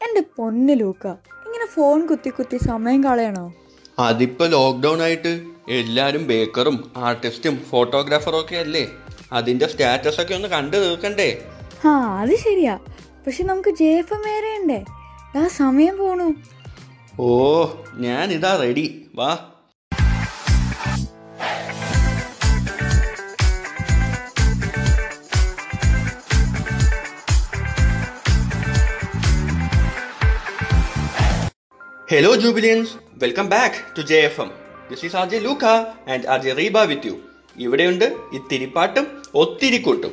എന്റെ പൊന്ന് ലൂക്ക ഇങ്ങനെ ഫോൺ കുത്തി കുത്തി സമയം കളയണോ? അതിപ്പോ ലോക്ക്ഡൗൺ ആയിട്ട് എല്ലാരും ബേക്കറും ആർട്ടിസ്റ്റും ഫോട്ടോഗ്രാഫറും ഒക്കെ അല്ലേ? അതിന്റെ സ്റ്റാറ്റസ് ഒക്കെ ഒന്ന് കണ്ടു തീർക്കണ്ടേ? ആ അത് ശരിയാ. പക്ഷെ നമുക്ക് ജെ എഫ് എം വേറെ ഉണ്ടേ ആ സമയം പോണു. ഓ ഞാൻ ഇതാ റെഡി വാ. Hello Jubilians, welcome back to JFM. This is RJ Luca and RJ Reba with you. ഇവിടെയുണ്ട് ഇത്തിരി പാട്ടും ഒത്തിരി കൂട്ടും.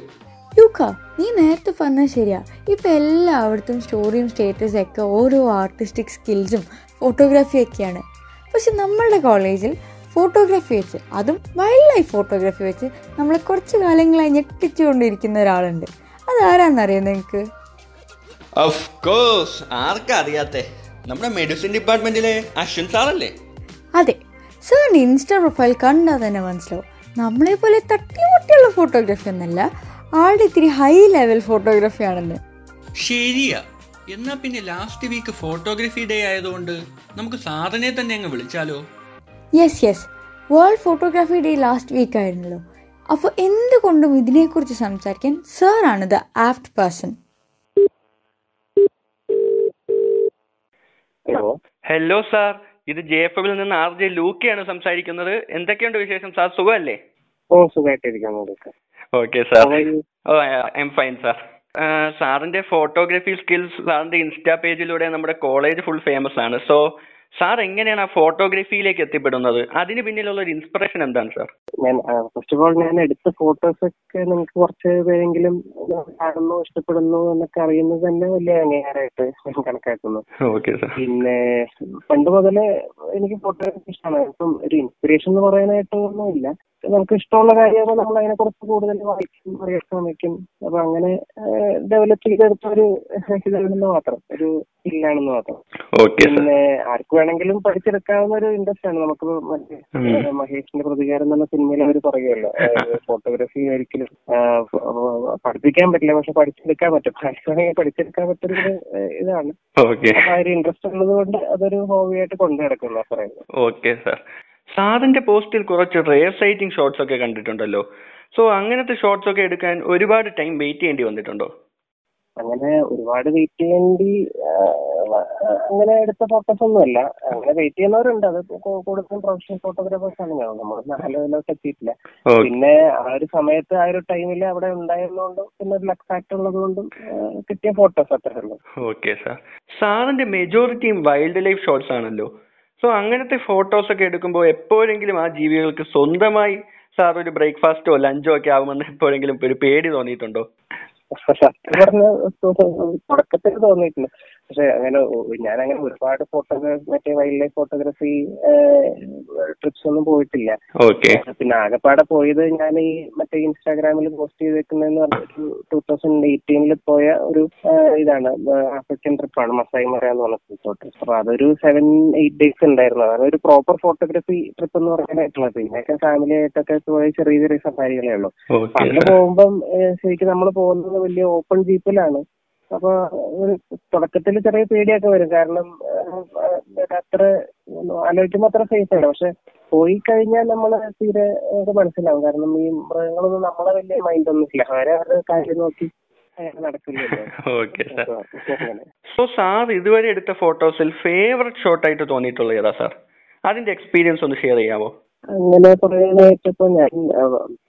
യുക്ക നീ നേരത്തെ പറഞ്ഞത് ശരിയാ. ഇപ്പം എല്ലായിടത്തും സ്റ്റോറിയും സ്റ്റേറ്റസും ഒക്കെ ഓരോ ആർട്ടിസ്റ്റിക് സ്കിൽസും ഫോട്ടോഗ്രാഫി ഒക്കെയാണ്. പക്ഷെ നമ്മളുടെ കോളേജിൽ ഫോട്ടോഗ്രാഫി വെച്ച് അതും വൈൽഡ് ലൈഫ് ഫോട്ടോഗ്രാഫി വെച്ച് നമ്മളെ കുറച്ച് കാലങ്ങളായി ഞെട്ടിച്ചുകൊണ്ടിരിക്കുന്ന ഒരാളുണ്ട്. അതാരാന്നറിയോ നിങ്ങൾക്ക് ഓഫ് കോഴ്സ് ആർക്കാ അറിയാത്തെ നമ്മുടെ മെഡിസിൻ ഡിപ്പാർട്ട്മെന്റിലെ അശ്വിൻ സാറല്ലേ? അതെ. സാറിന് ഇൻസ്റ്റാ പ്രൊഫൈൽ കണ്ടാൽ തന്നെ മനസ്സിലാവും. നമ്മളെ പോലെ തട്ടിമുട്ടിയുള്ള ഫോട്ടോഗ്രാഫി ഒന്നല്ല ആളുടെ ഇത്തിരി ഹൈ ലെവൽ ഫോട്ടോഗ്രാഫി ആണെന്ന്. ശരിയാ. എന്നാ പിന്നെ ലാസ്റ്റ് വീക്ക് ഫോട്ടോഗ്രാഫി ഡേ ആയതുകൊണ്ട് നമുക്ക് സാറിനെ തന്നെ അങ്ങ് വിളിച്ചാലോ? Yes yes world photography day last week ആയിരുന്നല്ലോ. അപ്പോൾ എന്തുകൊണ്ടും ഇതിനെക്കുറിച്ച് സംസാരിക്കാൻ സാറാണ് the apt person hello. Hello sir ഇത് ജെ എഫ് എമ്മിൽ നിന്ന് ആർ ജെ ലൂക്കയാണ് സംസാരിക്കുന്നത്. എന്തൊക്കെയുണ്ട് വിശേഷം സാർ? സുഖമല്ലേ? ഓ സുഖമായിട്ടിരിക്കാം okay sir. Oh I M fine sir. സാറിന്റെ ഫോട്ടോഗ്രാഫി സ്കിൽസ് സാറിന്റെ ഇൻസ്റ്റാ പേജിലൂടെ നമ്മുടെ കോളേജ് ഫുൾ ഫേമസ് ആണ്. സോ സാർ എങ്ങനെയാണ് ആ ഫോട്ടോഗ്രാഫിയിലേക്ക് എത്തിപ്പെടുന്നത്? അതിന് പിന്നിലുള്ള ഒരു ഇൻസ്പിറേഷൻ എന്താണ് സാർ? ഞാൻ ഫസ്റ്റ് ഓഫ് ഓൾ ഞാൻ എടുത്ത ഫോട്ടോസ് ഒക്കെ നിങ്ങൾക്ക് കുറച്ച് പേരെങ്കിലും കാണുന്നു ഇഷ്ടപ്പെടുന്നു എന്നൊക്കെ അറിയുന്നത് തന്നെ വലിയ അംഗീകാരമായിട്ട് ഞാൻ കണക്കാക്കുന്നു. പിന്നെ പണ്ട് മുതലേ എനിക്ക് ഫോട്ടോഗ്രാഫി ഇഷ്ടമാണ്. ഇപ്പം ഒരു ഇൻസ്പിറേഷൻ എന്ന് പറയാനായിട്ട് ഒന്നുമില്ല നമുക്ക് ഇഷ്ടമുള്ള കാര്യമാകുമ്പോൾ നമ്മൾ അതിനെ കുറിച്ച് കൂടുതൽ വായിക്കും അറിയാൻ ശ്രമിക്കും. അപ്പൊ അങ്ങനെ ഡെവലപ്പ് ചെയ്തെടുത്ത ഒരു ഇതാണെന്ന് മാത്രം. ഒരു സ്കില്ലാണെന്ന് മാത്രം. പിന്നെ ആർക്ക് വേണമെങ്കിലും പഠിച്ചെടുക്കാവുന്ന ഒരു ഇൻട്രസ്റ്റ് ആണ്. നമുക്ക് മറ്റേ മഹേഷിന്റെ പ്രതികാരം എന്ന സിനിമയിൽ അവർ പറയുമല്ലോ ഫോട്ടോഗ്രാഫി ഒരിക്കലും പഠിപ്പിക്കാൻ പറ്റില്ല. പക്ഷെ പഠിച്ചെടുക്കാൻ പറ്റും. പഠിച്ചെടുക്കാൻ പഠിച്ചെടുക്കാൻ പറ്റുന്ന ഇതാണ്. ആ ഒരു ഇൻട്രസ്റ്റ് ഉള്ളത് കൊണ്ട് അതൊരു ഹോബിയായിട്ട് കൊണ്ടു നടക്കുന്നു പറയുന്നത്. ഓക്കെ സാർ സാറിന്റെ പോസ്റ്റിൽ കുറച്ച് റെയർ സൈറ്റിംഗ് ഷോട്ട്സ് ഒക്കെ കണ്ടിട്ടുണ്ടല്ലോ. സോ അങ്ങനത്തെ ഷോട്ട്സ് ഒക്കെ എടുക്കാൻ ഒരുപാട് ടൈം വെയിറ്റ് ചെയ്യേണ്ടി വന്നിട്ടുണ്ടോ? അങ്ങനെ ഒരുപാട് വെയിറ്റ് ചെയ്യേണ്ടി അങ്ങനെ എടുത്ത ഫോട്ടോസ് ഒന്നുമല്ല. അങ്ങനെ വെയിറ്റ് ചെയ്യുന്നവരുണ്ട്. അത് കൂടുതലും പ്രൊഫഷണൽ ഫോട്ടോഗ്രാഫേഴ്സ് ആണ്. ഞങ്ങൾ നമ്മൾ നാലോ ഇതിലോട്ട് എത്തിയിട്ടില്ല പിന്നെ ആ ഒരു സമയത്ത് ആ ഒരു ടൈമിൽ അവിടെ ഉണ്ടായിരുന്നോണ്ടും പിന്നെ ഒരു ലക്ക് ഫാക്ടർ ഉള്ളത് കൊണ്ടും കിട്ടിയ ഫോട്ടോസ് അത്രേ ഉള്ളൂ. Okay sir. സാറിന്റെ മെജോറിറ്റിയും വൈൽഡ് ലൈഫ് ഷോട്ട്സ് ആണല്ലോ. സോ അങ്ങനത്തെ ഫോട്ടോസ് ഒക്കെ എടുക്കുമ്പോൾ എപ്പോഴെങ്കിലും ആ ജീവികൾക്ക് സ്വന്തമായി സാർ ഒരു ബ്രേക്ക്ഫാസ്റ്റോ ലഞ്ചോ ഒക്കെ ആവുമെന്ന് എപ്പോഴെങ്കിലും ഒരു പേടി തോന്നിയിട്ടുണ്ടോ? സത്യം പറഞ്ഞ തുടക്കത്തിൽ തോന്നിയിട്ടുണ്ട് പക്ഷെ അങ്ങനെ ഞാൻ അങ്ങനെ ഒരുപാട് ഫോട്ടോഗ്രാഫി മറ്റേ വൈൽഡ് ലൈഫ് ഫോട്ടോഗ്രാഫി ട്രിപ്സ് ഒന്നും പോയിട്ടില്ല. പിന്നെ ആകെപ്പാടെ പോയത് ഞാൻ ഈ മറ്റേ ഇൻസ്റ്റാഗ്രാമിൽ പോസ്റ്റ് ചെയ്തേക്കുന്നതെന്ന് പറഞ്ഞ ടൂ തൗസൻഡ് എയ്റ്റീനിൽ പോയ ഒരു ഇതാണ് ആഫ്രിക്കൻ ട്രിപ്പാണ് മസായി മറ എന്ന് പറഞ്ഞ റിസോർട്ട്. അപ്പൊ അതൊരു സെവൻ എയ്റ്റ് ഡേയ്സ് ഉണ്ടായിരുന്നു. അതാണ് ഒരു പ്രോപ്പർ ഫോട്ടോഗ്രാഫി ട്രിപ്പ് എന്ന് പറയാനായിട്ടുള്ളത്. പിന്നെയൊക്കെ ഫാമിലി ആയിട്ടൊക്കെ പോയ ചെറിയ ചെറിയ സഫാരികളേ ഉള്ളൂ. അന്ന് പോകുമ്പം ശരിക്കും നമ്മൾ പോകുന്നത് വലിയ ഓപ്പൺ ജീപ്പിലാണ്. അപ്പൊ തുടക്കത്തിൽ ചെറിയ പേടിയൊക്കെ വരും. കാരണം അത്ര ആലോചിക്കുമ്പോ അത്ര സേഫ് ആണ് പക്ഷെ പോയി കഴിഞ്ഞാൽ നമ്മൾ തീരെ നമുക്ക് മനസ്സിലാവും. കാരണം ഈ മൃഗങ്ങളൊന്നും നമ്മളെ വലിയ മൈൻഡ് ഒന്നും ഇല്ല. അവരെ അവരുടെ കാര്യം നോക്കി സോ സാർ ഇതുവരെ എടുത്ത ഫോട്ടോസിൽ ഫേവറേറ്റ് ഷോട്ട് ആയിട്ട് തോന്നിയിട്ടുള്ള ഏതാ സാർ അതിന്റെ എക്സ്പീരിയൻസ് ഒന്ന് ഷെയർ ചെയ്യാമോ? അങ്ങനെ പറയാനായിട്ട് ഇപ്പൊ ഞാൻ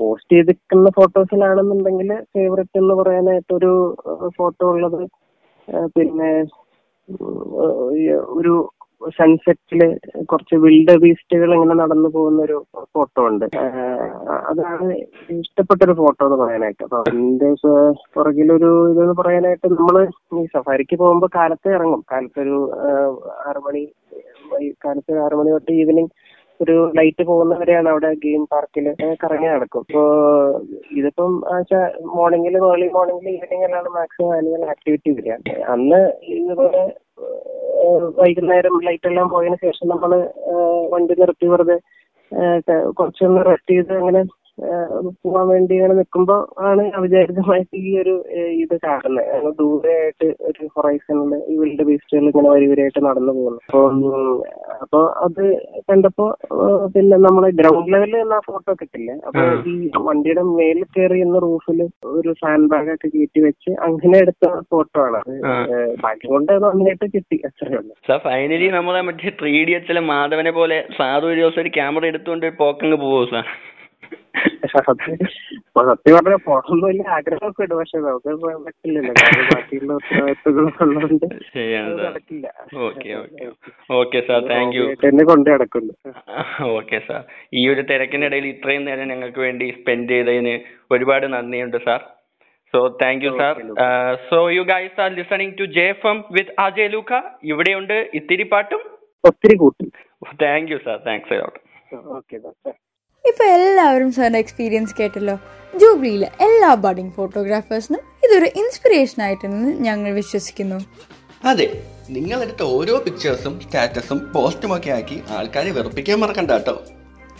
പോസ്റ്റ് ചെയ്തിരിക്കുന്ന ഫോട്ടോസിലാണെന്നുണ്ടെങ്കിൽ ഫേവററ്റ് എന്ന് പറയാനായിട്ട് ഒരു ഫോട്ടോ ഉള്ളത് പിന്നെ ഒരു സൺസെറ്റിൽ കുറച്ച് വിൽഡ് ബീസ്റ്റുകൾ ഇങ്ങനെ നടന്നു പോകുന്ന ഒരു ഫോട്ടോ ഉണ്ട് അതാണ് ഇഷ്ടപ്പെട്ട ഒരു ഫോട്ടോ എന്ന് പറയാനായിട്ട്. അപ്പൊ അതിന്റെ പുറകിലൊരു ഇതെന്ന് പറയാനായിട്ട് നമ്മൾ ഈ സഫാരിക്ക് പോകുമ്പോ കാലത്ത് ഇറങ്ങും. കാലത്തൊരു ആറുമണി കാലത്ത് ആറുമണി തൊട്ട് ഈവനിങ് ഒരു ലൈറ്റ് പോകുന്നവരെയാണ് അവിടെ ഗെയിം പാർക്കിൽ കറങ്ങി നടക്കും. ഇപ്പോ ഇതിപ്പം മോർണിംഗിൽ ഏർലി മോർണിംഗിൽ ഈവനിങ്ങിലാണ് മാക്സിമം ആനുവൽ ആക്ടിവിറ്റി വരിക അന്ന് ഇതുപോലെ വൈകുന്നേരം ലൈറ്റ് എല്ലാം പോയതിനു ശേഷം നമ്മൾ വണ്ടി നിർത്തി വെറുതെ കുറച്ചൊന്ന് റെസ്റ്റ് ചെയ്ത് അങ്ങനെ പോവാൻ വേണ്ടി ഇങ്ങനെ നിൽക്കുമ്പോ ആണ് അവിചാരിതമായിട്ട് ഈ ഒരു ഇത് കാണുന്നത്. ദൂരെ ദൂരെയായിട്ട് ഒരു ഹൊറൈസണിൽ ഈ വിൽഡ് ബീസ്റ്റുകൾ ഇങ്ങനെ വരിവരായിട്ട് നടന്നു പോകുന്നു അപ്പൊ അപ്പൊ അത് കണ്ടപ്പോ പിന്നെ നമ്മളെ ഗ്രൗണ്ട് ലെവലിൽ നിന്ന് ആ ഫോട്ടോ കിട്ടില്ല അപ്പൊ ഈ വണ്ടിയുടെ മേലിൽ കയറി എന്ന റൂഫിൽ ഒരു സാൻഡ് ബാഗ് ഒക്കെ കയറ്റി വെച്ച് അങ്ങനെ എടുത്ത ഫോട്ടോ ആണ് അത്. ബാക്കി ഭാഗ്യം കൊണ്ട് നന്നായിട്ട് കിട്ടി. അത്രേ ഉള്ളൂ. സാർ ഫൈനലി നമ്മളെ മറ്റേ ത്രീ എച്ചിലെ മാധവനെ പോലെ സാധു ഒരു ദിവസം ഒരു ക്യാമറ എടുത്തുകൊണ്ട് പോക്കങ്ങ് പോവോ സാർ സത്യം പോകണമെന്ന് വലിയ ആഗ്രഹമൊക്കെ ഉണ്ട് പക്ഷെ നമുക്ക് പറ്റില്ലല്ലോ കാരണം ബാക്കിയുള്ള ഉത്തരവാദിത്തങ്ങളും ഉള്ളതുകൊണ്ട് നടക്കില്ല ഓക്കെ സാർ താങ്ക് യു ഹോബിയായിട്ട് എന്നെ കൊണ്ട് നടക്കുന്നു ഓക്കെ സാർ ഈ ഒരു തിരക്കിനിടയിൽ ഇത്രയും നേരം ഞങ്ങൾക്ക് വേണ്ടി സ്പെൻഡ് ചെയ്തതിന് ഒരുപാട് നന്ദിയുണ്ട് sir so thank you sir so you guys are listening to J F M with Ajay Luca ഇവിടെയുണ്ട് ഇത്തിരി പാട്ടും. ഒത്തിരി കൂട്ടും. Thank you sir thanks okay okay ഇപ്പോൾ എല്ലാവരും സാറിന്റെ എക്സ്പീരിയൻസ് കേട്ടല്ലോ. ജൂബിലിയിലെ എല്ലാ ബഡിങ് ഫോട്ടോഗ്രാഫേഴ്സിനും ഇതൊരു ഇൻസ്പിറേഷൻ ആയിട്ടെന്ന് ഞങ്ങൾ വിശ്വസിക്കുന്നു. അതെ നിങ്ങളെടുത്ത ഓരോ പിക്ചേഴ്സും സ്റ്റാറ്റസും പോസ്റ്റും ഒക്കെ ആക്കി ആൾക്കാരെ വെറുപ്പിക്കാൻ മറക്കണ്ട കേട്ടോ.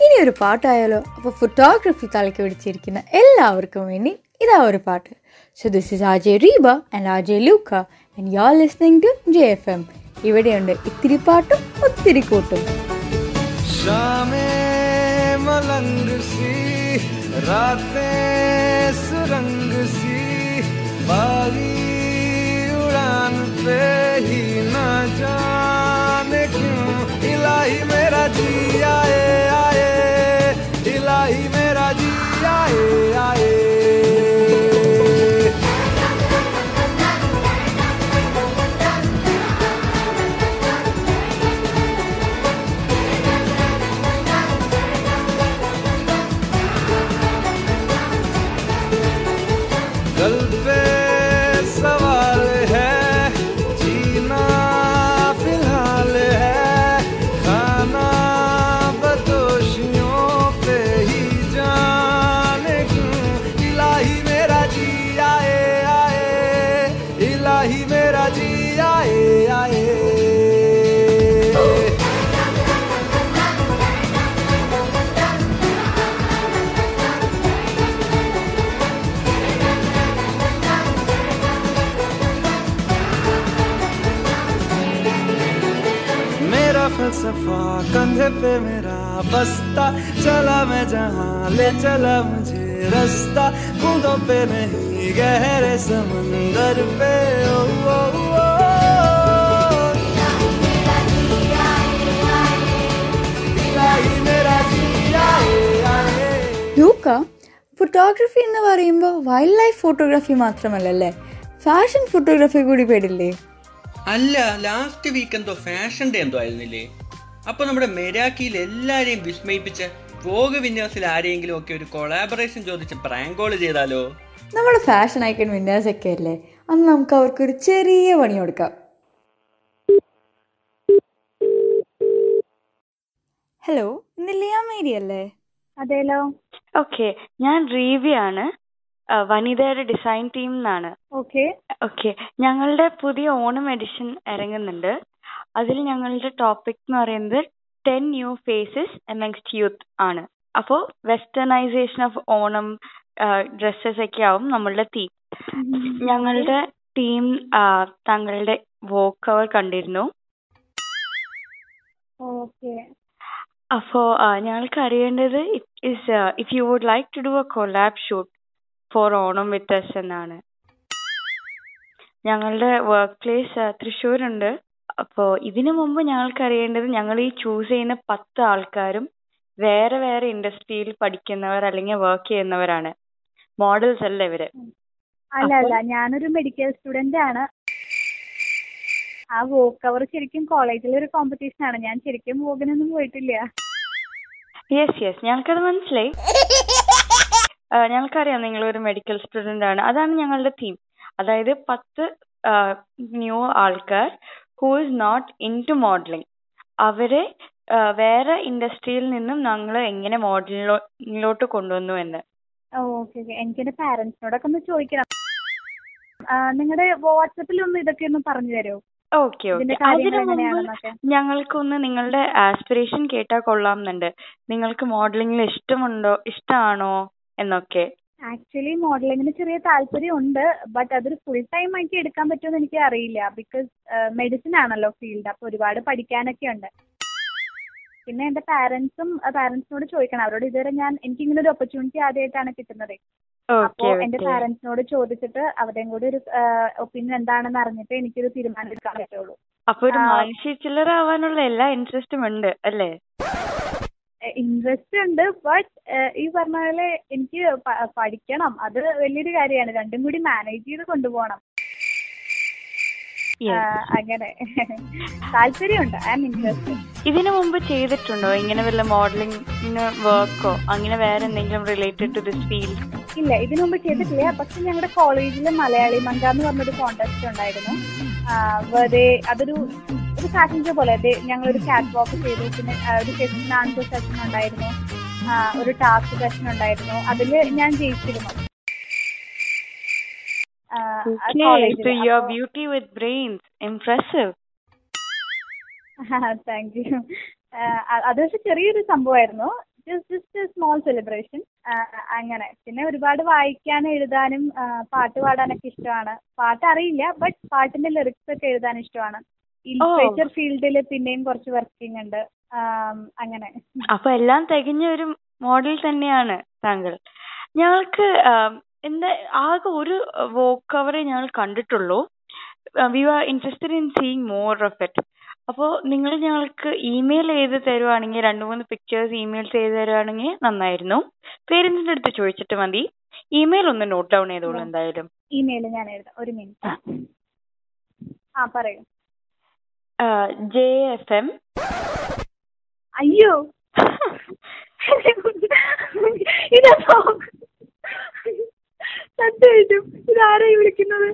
ഇനി ഒരു പാട്ടായാലോ? അപ്പോൾ ഫോട്ടോഗ്രാഫി തലയ്ക്ക് പിടിച്ചിരിക്കുന്ന എല്ലാവർക്കും വേണ്ടി ഇതാ ഒരു പാട്ട്. So this is Ajay Reeba and Ajay Luca and you are listening to J F M ഇവിടെയുണ്ട് ഇത്തിരി പാട്ടും ഒത്തിരി കൂട്ടും. मलंग सी, रातें सुरंग सी बागी उड़ान पे ही ना जाने क्यों? इलाही मेरा जी आए आए। इलाही मेरा जी आए आए। मेरा फलसफा कंधे पे मेरा बस्ता चला मैं जहाँ ले चला मुझे रास्ता बूंदों पे नहीं गहरे समंदर पे ओ, ओ, ओ, इलाही मेरा जी आए आए ലൂക്ക ഫോട്ടോഗ്രാഫി എന്ന് പറയുമ്പോൾ വൈൽഡ് ലൈഫ് ഫോട്ടോഗ്രാഫി മാത്രമല്ലല്ലേ ഫാഷൻ ഫോട്ടോഗ്രാഫി കൂടി പേടില്ലേ അല്ല ലാസ്റ്റ് വീക്ക് എന്തോ ഫാഷൻ ഡേ എന്തോ ആയിരുന്നില്ലേ അപ്പൊ നമ്മുടെ മെരാക്കിയിൽ എല്ലാരെയും വിസ്മയിപ്പിച്ച് വോഗ് വിന്യാസിൽ ആരെയെങ്കിലും ഒക്കെ ഒരു കൊളാബറേഷൻ ചോദിച്ച് പ്രാങ്ക് കോൾ ചെയ്താലോ? നമ്മുടെ ഫാഷൻ ഐക്കൺ വിന്യാസൊക്കെ അല്ലേ? അന്ന് നമുക്ക് അവർക്ക് ഒരു ചെറിയ പണി കൊടുക്കാം. ഹലോ ഇന്ന് ലിയ മേരി അല്ലേ? അതേലോ. ഓക്കെ ഞാൻ റീവിയാണ് ആണ്. വനിതയുടെ ഡിസൈൻ ടീം എന്നാണ് ഓക്കെ ഓക്കെ ഞങ്ങളുടെ പുതിയ ഓണം എഡിഷൻ ഇറങ്ങുന്നുണ്ട്. അതിൽ ഞങ്ങളുടെ ടോപ്പിക് എന്ന് പറയുന്നത് ten new faces amongst youth ആണ്. അപ്പോൾ വെസ്റ്റേണൈസേഷൻ ഓഫ് ഓണം ഡ്രസ്സസ് ഒക്കെ ആവും നമ്മളുടെ തീം ഞങ്ങളുടെ ടീം താങ്കളുടെ വോക്ക് അവർ കണ്ടിരുന്നു. ഓക്കെ. അപ്പോ ഞങ്ങൾക്ക് അറിയേണ്ടത് is if you would like to do a collab shoot for Onam with us എന്നാണ്. ഞങ്ങളുടെ വർക്ക് പ്ലേസ് തൃശ്ശൂരുണ്ട്. അപ്പോൾ ഇതിനു മുമ്പ് ഞങ്ങൾക്ക് അറിയേണ്ടത് ഞങ്ങൾ ഈ ചൂസ് ചെയ്യുന്ന പത്ത് ആൾക്കാരും വേറെ വേറെ ഇൻഡസ്ട്രിയിൽ പഠിക്കുന്നവർ അല്ലെങ്കിൽ വർക്ക് ചെയ്യുന്നവരാണ്. മോഡൽസ് അല്ല ഇവർ. അല്ല അല്ല. ഞാനൊരു മെഡിക്കൽ സ്റ്റുഡന്റ് ആണ്. ആ വോക്ക് അവർ ശരിക്കും കോളേജിലെ ഒരു കോമ്പറ്റീഷൻ ആണ്. ഞാൻ ശരിക്കും വോക്കിനൊന്നും പോയിട്ടില്ല. യെസ് യെസ് ഞങ്ങൾക്കത് മനസ്സിലായി. ഞങ്ങൾക്കറിയാം നിങ്ങൾ ഒരു മെഡിക്കൽ സ്റ്റുഡന്റ് ആണ്. അതാണ് ഞങ്ങളുടെ തീം അതായത് പത്ത് ന്യൂ ആൾക്കാർ who is not into modelling അവരെ വേറെ ഇൻഡസ്ട്രിയിൽ നിന്നും ഞങ്ങൾ എങ്ങനെ മോഡലിലോട്ട് കൊണ്ടുവന്നു എന്ന്. Okay okay. എനിക്ക് പാരന്റ്സിനോടൊക്കെ ഒന്ന് ചോദിക്കണം. നിങ്ങളുടെ വാട്സപ്പിൽ ഒന്ന് ഇതൊക്കെ ഒന്ന് പറഞ്ഞു തരുമോ ഓക്കെ ഓക്കെ. അതിനു മുമ്പ് ഞങ്ങൾക്കൊന്ന് നിങ്ങളുടെ ആസ്പിറേഷൻ കേട്ടാൽ കൊള്ളാമെന്നുണ്ട് നിങ്ങൾക്ക് മോഡലിംഗിൽ ഇഷ്ടമുണ്ടോ ഇഷ്ടമാണോ എന്നൊക്കെ. ആക്ച്വലി മോഡലിങ്ങിന് ചെറിയ താല്പര്യമുണ്ട് ബട്ട് അതൊരു ഫുൾ ടൈം ആയിട്ട് എടുക്കാൻ പറ്റുമെന്ന് എനിക്ക് അറിയില്ല. ബിക്കോസ് മെഡിസിൻ ആണല്ലോ ഫീൽഡ് അപ്പോൾ ഒരുപാട് പഠിക്കാനൊക്കെ ഉണ്ട്. പിന്നെ എന്റെ പാരൻസും പാരൻസിനോട് ചോദിക്കണം. അവരോട് ഇതുവരെ ഞാൻ എനിക്ക് ഇങ്ങനെ ഒരു ഓപ്പർച്യൂണിറ്റി ആദ്യമായിട്ടാണ് കിട്ടുന്നത്. അപ്പോൾ എന്റെ ഓക്കെ പാരൻസിനോട് ചോദിച്ചിട്ട് അവരുടെയും കൂടി ഒരു ഒപ്പീനിയൻ എന്താണെന്ന് അറിഞ്ഞിട്ട് എനിക്കൊരു തീരുമാനം എടുക്കാൻ പറ്റുള്ളൂ. അപ്പൊ ഒരു മനുഷ്യ ചില്ലറാവാനുള്ള എല്ലാ ഇൻട്രസ്റ്റും ഉണ്ട് അല്ലേ? ഇൻട്രസ്റ്റ് ഉണ്ട് ബട്ട് ഈ പറഞ്ഞ പോലെ എനിക്ക് പഠിക്കണം. അത് വലിയൊരു കാര്യമാണ്. രണ്ടും കൂടി മാനേജ് ചെയ്ത് കൊണ്ടുപോകണം. അങ്ങനെ. താല്പര്യമുണ്ട്. ഐ എം ഇൻട്രസ്റ്റ് ഇതിനു മുമ്പ് ചെയ്തിട്ടുണ്ടോ? ഇങ്ങനെ വല്ല മോഡലിംഗ് വർക്കോ അങ്ങനെ വേറെ എന്തെങ്കിലും റിലേറ്റഡ് ടു ദിസ് ഫീൽഡ് ഇല്ല ഇതിനു മുമ്പ് ചെയ്തിട്ടില്ല. പക്ഷെ ഞങ്ങളുടെ കോളേജിൽ മലയാളി മങ്ക എന്ന് പറഞ്ഞൊരു കോൺടാക്ട് ഉണ്ടായിരുന്നു. വെറുതെ അതൊരു ഒരു ഫാഷൻ ഷോ പോലെ. ഞങ്ങൾ ഒരു കാറ്റ് വാക്ക് ചെയ്തു. പിന്നെ ഒരു സെഷൻ ആൻസർ സെഷൻ ഉണ്ടായിരുന്നു. ഒരു ടാസ്ക് സെഷൻ ഉണ്ടായിരുന്നു. അതിൽ ഞാൻ ജയിച്ചിരുന്നു. with brains, impressive. Thank you അത് പക്ഷെ ചെറിയൊരു സംഭവമായിരുന്നു. ജസ്റ്റ് ജസ്റ്റ് സ്മോൾ സെലിബ്രേഷൻ അങ്ങനെ. പിന്നെ ഒരുപാട് വായിക്കാനും എഴുതാനും പാട്ട് പാടാനൊക്കെ ഇഷ്ടമാണ്. പാട്ട് അറിയില്ല ബട്ട് പാട്ടിന്റെ ലിറിക്സ് ഒക്കെ എഴുതാൻ ഇഷ്ടമാണ്. ലിറ്ററേച്ചർ ഫീൽഡിൽ പിന്നെയും കുറച്ച് വർക്കിംഗ് ഉണ്ട്. അങ്ങനെ. അപ്പൊ എല്ലാം തികഞ്ഞ ഒരു മോഡൽ തന്നെയാണ് താങ്കൾ. ഞങ്ങൾക്ക് എന്താ ആകെ ഒരു വോക്ക് കവറേ ഞങ്ങൾ കണ്ടിട്ടുള്ളൂ. We are interested in seeing more of it അപ്പോൾ നിങ്ങൾ ഞങ്ങൾക്ക് ഇമെയിൽ ചെയ്ത് തരുവാണെങ്കിൽ രണ്ട് മൂന്ന് പിക്ചേഴ്സ് ഇമെയിൽ ചെയ്ത് തരുവാണെങ്കിൽ നന്നായിരുന്നു. പേരൻസിന്റെ അടുത്ത് ചോദിച്ചിട്ട് മതി. ഇമെയിൽ ഒന്ന് നോട്ട് ഡൗൺ ചെയ്തോളൂ എന്തായാലും. ഇമെയിൽ ഞാൻ എഴുതാം. ഒരു മിനിറ്റ് ആ പറയൂ. ജെ എഫ് എം അയ്യോ. ഇതോ സത്യമായിട്ടും ഇതാരായി വിളിക്കുന്നത്?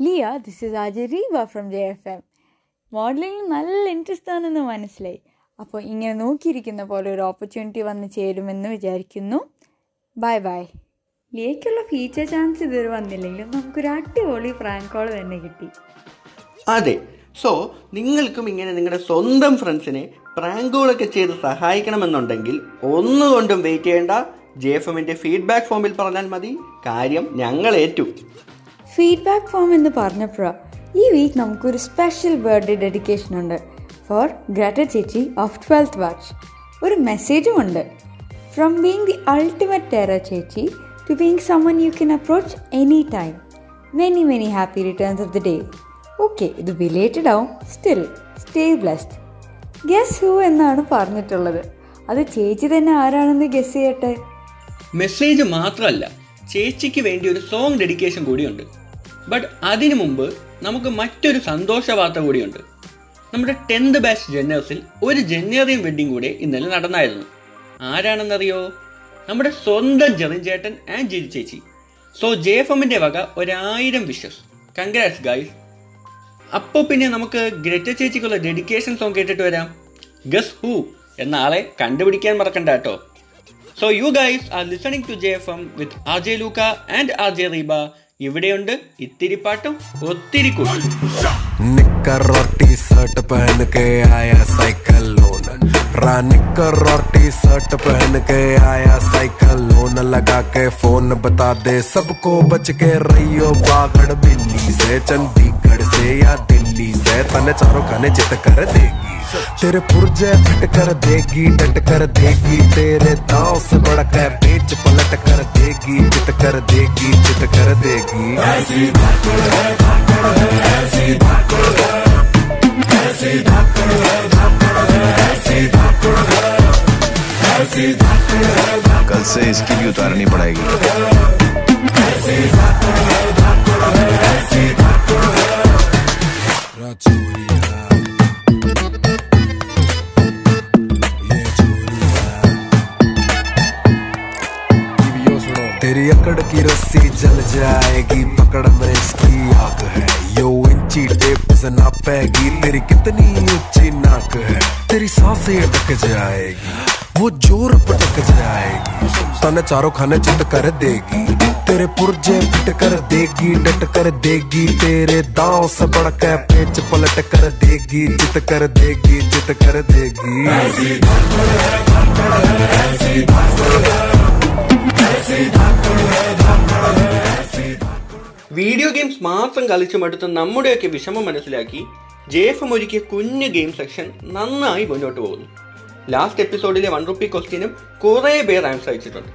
Liya this is RJ Reeba from J F M modelling നല്ല ഇൻട്രസ്റ്റ് ആണെന്ന് മനസ്സിലായി. അപ്പോൾ ഇങ്ങനെ നോക്കിയിരിക്കുന്ന പോലെ ഒരു ഓപ്പർച്യൂണിറ്റി വന്ന് ചേരുമെന്ന് വിചാരിക്കുന്നു. ബൈ ബൈ ലിയയ്ക്കുള്ള ഫീച്ചർ ചാൻസ് ഇതുവരെ വന്നില്ലെങ്കിലും നമുക്കൊരു അടിപൊളി പ്രാങ്ക് കോൾ തന്നെ കിട്ടി. അതെ സോ നിങ്ങൾക്കും ഇങ്ങനെ നിങ്ങളുടെ സ്വന്തം ഫ്രണ്ട്സിനെ പ്രാങ്കുകളൊക്കെ ചെയ്ത് സഹായിക്കണമെന്നുണ്ടെങ്കിൽ ഒന്നുകൊണ്ടും വെയിറ്റ് ചെയ്യേണ്ട. ജെ എഫ് എമ്മിന്റെ ഫീഡ്ബാക്ക് ഫോമിൽ പറഞ്ഞാൽ മതി. കാര്യം ഞങ്ങൾ ഏറ്റു. ഫീഡ്ബാക്ക് ഫോം എന്ന് പറഞ്ഞപ്പോഴാണ് ഈ വീക്ക് നമുക്കൊരു സ്പെഷ്യൽ ബർത്ത്ഡേ ഡെഡിക്കേഷൻ ഉണ്ട്. ഫോർ ഗ്രാറ്റർ ചേച്ചി ഓഫ് ട്വൽത്ത് വാച്ച് ഒരു മെസ്സേജും ഉണ്ട്. From being the ultimate Terra ചേച്ചി to being someone you can approach any time many many happy returns of the day okay ഇത് റിലേറ്റഡ് ആവും. Still stay blessed guess who എന്നാണ് പറഞ്ഞിട്ടുള്ളത്. അത് ചേച്ചി തന്നെ ആരാണെന്ന് ഗസ് ചെയ്യട്ടെ? മെസ്സേജ് മാത്രമല്ല ചേച്ചിക്ക് വേണ്ടി ഒരു സോങ് ഡെഡിക്കേഷൻ കൂടിയുണ്ട്. ബട്ട് അതിനു മുമ്പ് നമുക്ക് മറ്റൊരു സന്തോഷ വാർത്ത കൂടിയുണ്ട്. നമ്മുടെ ടെൻത്ത് ബാച്ച് ജെന്നേഴ്സിൽ ഒരു ജെന്നേറിയൻ വെഡിങ് കൂടെ ഇന്നലെ നടന്നായിരുന്നു. ആരാണെന്നറിയോ? നമ്മുടെ സ്വന്തം ജെറിൻ ചേട്ടൻ ആൻഡ് ജിരി ചേച്ചി. സോ ജെ എഫ് എമ്മിന്റെ വക ഒരായിരം വിഷസ് കൺഗ്രാറ്റ്സ് ഗൈസ് അപ്പോൾ പിന്നെ നമുക്ക് ഗ്രറ്റ ചേച്ചിക്കുള്ള ഡെഡിക്കേഷൻ സോങ് കേട്ടിട്ട് വരാം ഗസ് ഹൂ എന്ന ആളെ കണ്ടുപിടിക്കാൻ മറക്കണ്ട കേട്ടോ so you guys are listening to J F M with R J Luca and R J Reeba ഇവിടെയുണ്ട് ഇത്തിരി പാട്ടും ഒത്തിരി കൂട്ടും निक्कर और टी शर्ट पहन के आया साइकिल लोन रा निक्कर और टी शर्ट पहन के आया साइकिल लोन लगा के फोन बता दे सबको बच के रहियो बागड़ बिल्ली से चंडीगढ़ से या दिल्ली से तने चारों खाने चित कर देगी। तेरे पुर्जे फट कर देगी डट कर देगी तेरे दांव से बड़क है बेच पलट कर देगी चित कर देगी चित कर देगी। ऐसी धाकड़ है धाकड़ है ऐसी धाकड़ है ऐसी धाकड़ है धाकड़ है ऐसी धाकड़ है ऐसी धाकड़ है कल से इसकी भी उतारनी पड़ेगी। ऐसी धाकड़ है धाकड़ है ऐसी धाकड़ टेप से नापेगी तेरी कितनी ऊँची नाक है। तेरी साँसें अटक जाएगी। वो ज़ोर पटक जाएगी। तने चारों खाने चित कर देगी। तेरे पुर्जे फिट कर देगी, डट कर देगी। तेरे दांव से बढ़ के पेच पलट कर देगी। चित कर देगी, चित कर देगी। ऐसी धाकड़ है, ऐसी धाकड़ है, ऐसी धाकड़ है। വീഡിയോ ഗെയിംസ് മാത്രം കളിച്ചു മടുത്ത് നമ്മുടെയൊക്കെ വിഷമം മനസ്സിലാക്കി ജെ എഫ് എം ഒരുക്കിയ കുഞ്ഞു ഗെയിം സെക്ഷൻ നന്നായി മുന്നോട്ട് പോകുന്നു. ലാസ്റ്റ് എപ്പിസോഡിലെ വൺ റുപ്പി ക്വസ്റ്റ്യനും കുറേ പേർ ആൻസർ അയച്ചിട്ടുണ്ട്.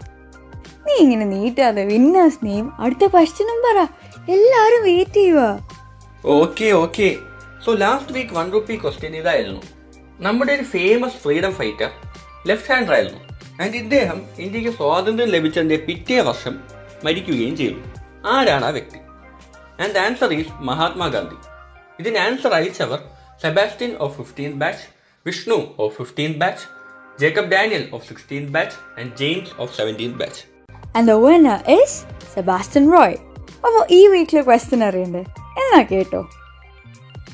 നീ ഇങ്ങനെ നീട്ടാതെ വിന്നേഴ്സ് നെയിം അടുത്ത ക്വസ്റ്റ്യനും പറ. എല്ലാരും വെയിറ്റ് ചെയ്യുക. Okay okay so last week one rupee question ഇതായിരുന്നു. നമ്മുടെ ഒരു famous freedom fighter left hander ആയിരുന്നു. ആൻഡ് ഇദ്ദേഹം ഇന്ത്യയ്ക്ക് സ്വാതന്ത്ര്യം ലഭിച്ചതിന്റെ പിറ്റേ വർഷം മരിക്കുകയും ചെയ്തു. ആരാണ് ആ വ്യക്തി? and the answer is Mahatma Gandhi. It is an answer I our Sebastian of 15th batch, Vishnu of 15th batch, Jacob Daniel of 16th batch, and James of 17th batch. And the winner is Sebastian Roy. of our e-weekly questionnaire in the Inagato.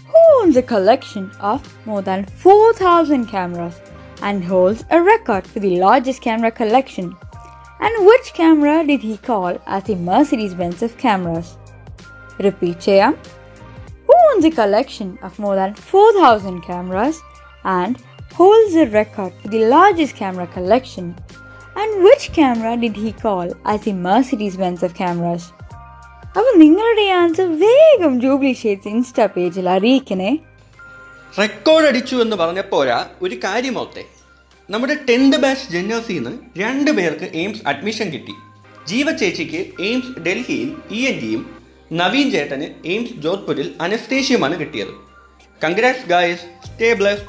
Who owns a collection of more than 4,000 cameras and holds a record for the largest camera collection? And which camera did he call as the Mercedes Benz of cameras? Repeat ചെയ്യാം. Owns the collection of more than four thousand cameras and holds a record the largest camera collection and which camera did he call I E Mercedes Benz of cameras അപ്പോൾ നിങ്ങളുടെ answer വേഗം Jubilee ഷേറ്റ്സ് insta പേജിൽ അറിയിക്കണേ. Record അടിച്ചു എന്ന് പറഞ്ഞ പോരാ ഒരു കാര്യമോത്തെ നമ്മുടെ ടെൻത്ത് ബാച്ച് ജനേഴ്സിന്ന് രണ്ട് പേർക്ക് എയിംസ് അഡ്മിഷൻ കിട്ടി. ജീവ ചേച്ചിക്ക് എയിംസ് ഡൽഹിയിൽ ഇ എൻ ജിയും നവീൻ ചേട്ടന് എയിംസ് ജോധ്പൂരിൽ അനസ്തേഷ്യമാണ് കിട്ടിയത്. കൺഗ്രാറ്റ്സ് ഗായ്സ് സ്റ്റേ ബ്ലസ്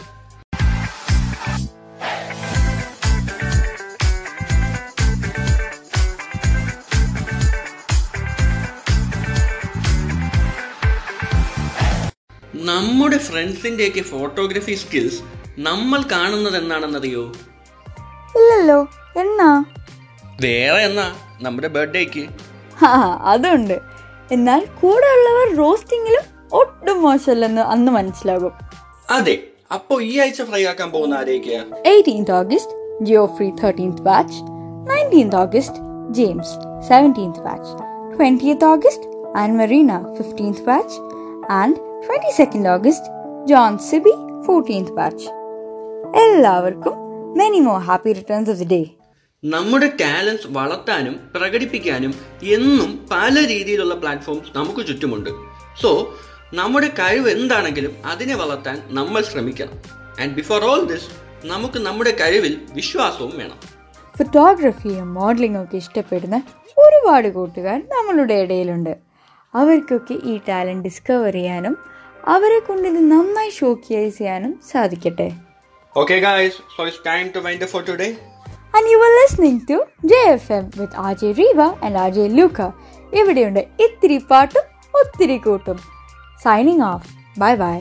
നമ്മുടെ ഫ്രണ്ട്സിന്റെയൊക്കെ ഫോട്ടോഗ്രാഫി സ്കിൽസ് നമ്മൾ കാണുന്നത് എന്നാണെന്നറിയോ ഇല്ലല്ലോ. എന്നാ? വേറെ എന്നാ? നമ്മുടെ ബർത്ത്ഡേക്ക് അതുണ്ട്. എന്നാൽ കൂടെ ഉള്ളവർ റോസ്റ്റിങ്ങിലും ഒട്ടും മോശമല്ലെന്ന് അന്ന് മനസ്സിലാകും അതെ അപ്പോ ഈ ആഴ്ച ഫ്രൈ ആക്കാൻ പോകുന്ന ആരേക്കാ 18th August, Geoffrey 13th batch. 19th August, James 17th batch. 20th August, Anne Marina 15th batch. And 22nd August, John Sibby 14th batch. എല്ലാവർക്കും many more happy returns of the day നമ്മുടെ ടാലൻസ് വളർത്താനും പ്രകടിപ്പിക്കാനും എന്നും പല രീതിയിലുള്ള platforms നമുക്ക് ചുറ്റുമുണ്ട്. So നമ്മുടെ കഴിവ് എന്താണെങ്കിലും അതിനെ വളർത്താൻ നമ്മൾ ശ്രമിക്കണം. ആൻഡ് ബിഫോർ ഓൾ ദിസ് നമുക്ക് നമ്മുടെ കഴിവിൽ വിശ്വാസവും വേണം. ഫോട്ടോഗ്രാഫിയും മോഡലിംഗും ഒക്കെ ഇഷ്ടപ്പെടുന്ന ഒരുപാട് കൂട്ടുകാർ നമ്മളുടെ ഇടയിലുണ്ട്. അവർക്കൊക്കെ ഈ ടാലന്റ് ഡിസ്കവർ ചെയ്യാനും അവരെ കൊണ്ട് ഇത് നന്നായി ഷോക്കേസ് ചെയ്യാനും സാധിക്കട്ടെ. Okay guys so it's time to wind for today And you were listening to JFM with RJ Riva and RJ Luca. ഇവിടെയുണ്ട് ഇത്തിരി പാട്ടും ഒത്തിരി കൂട്ടും സൈനിങ് ഓഫ് ബൈ ബൈ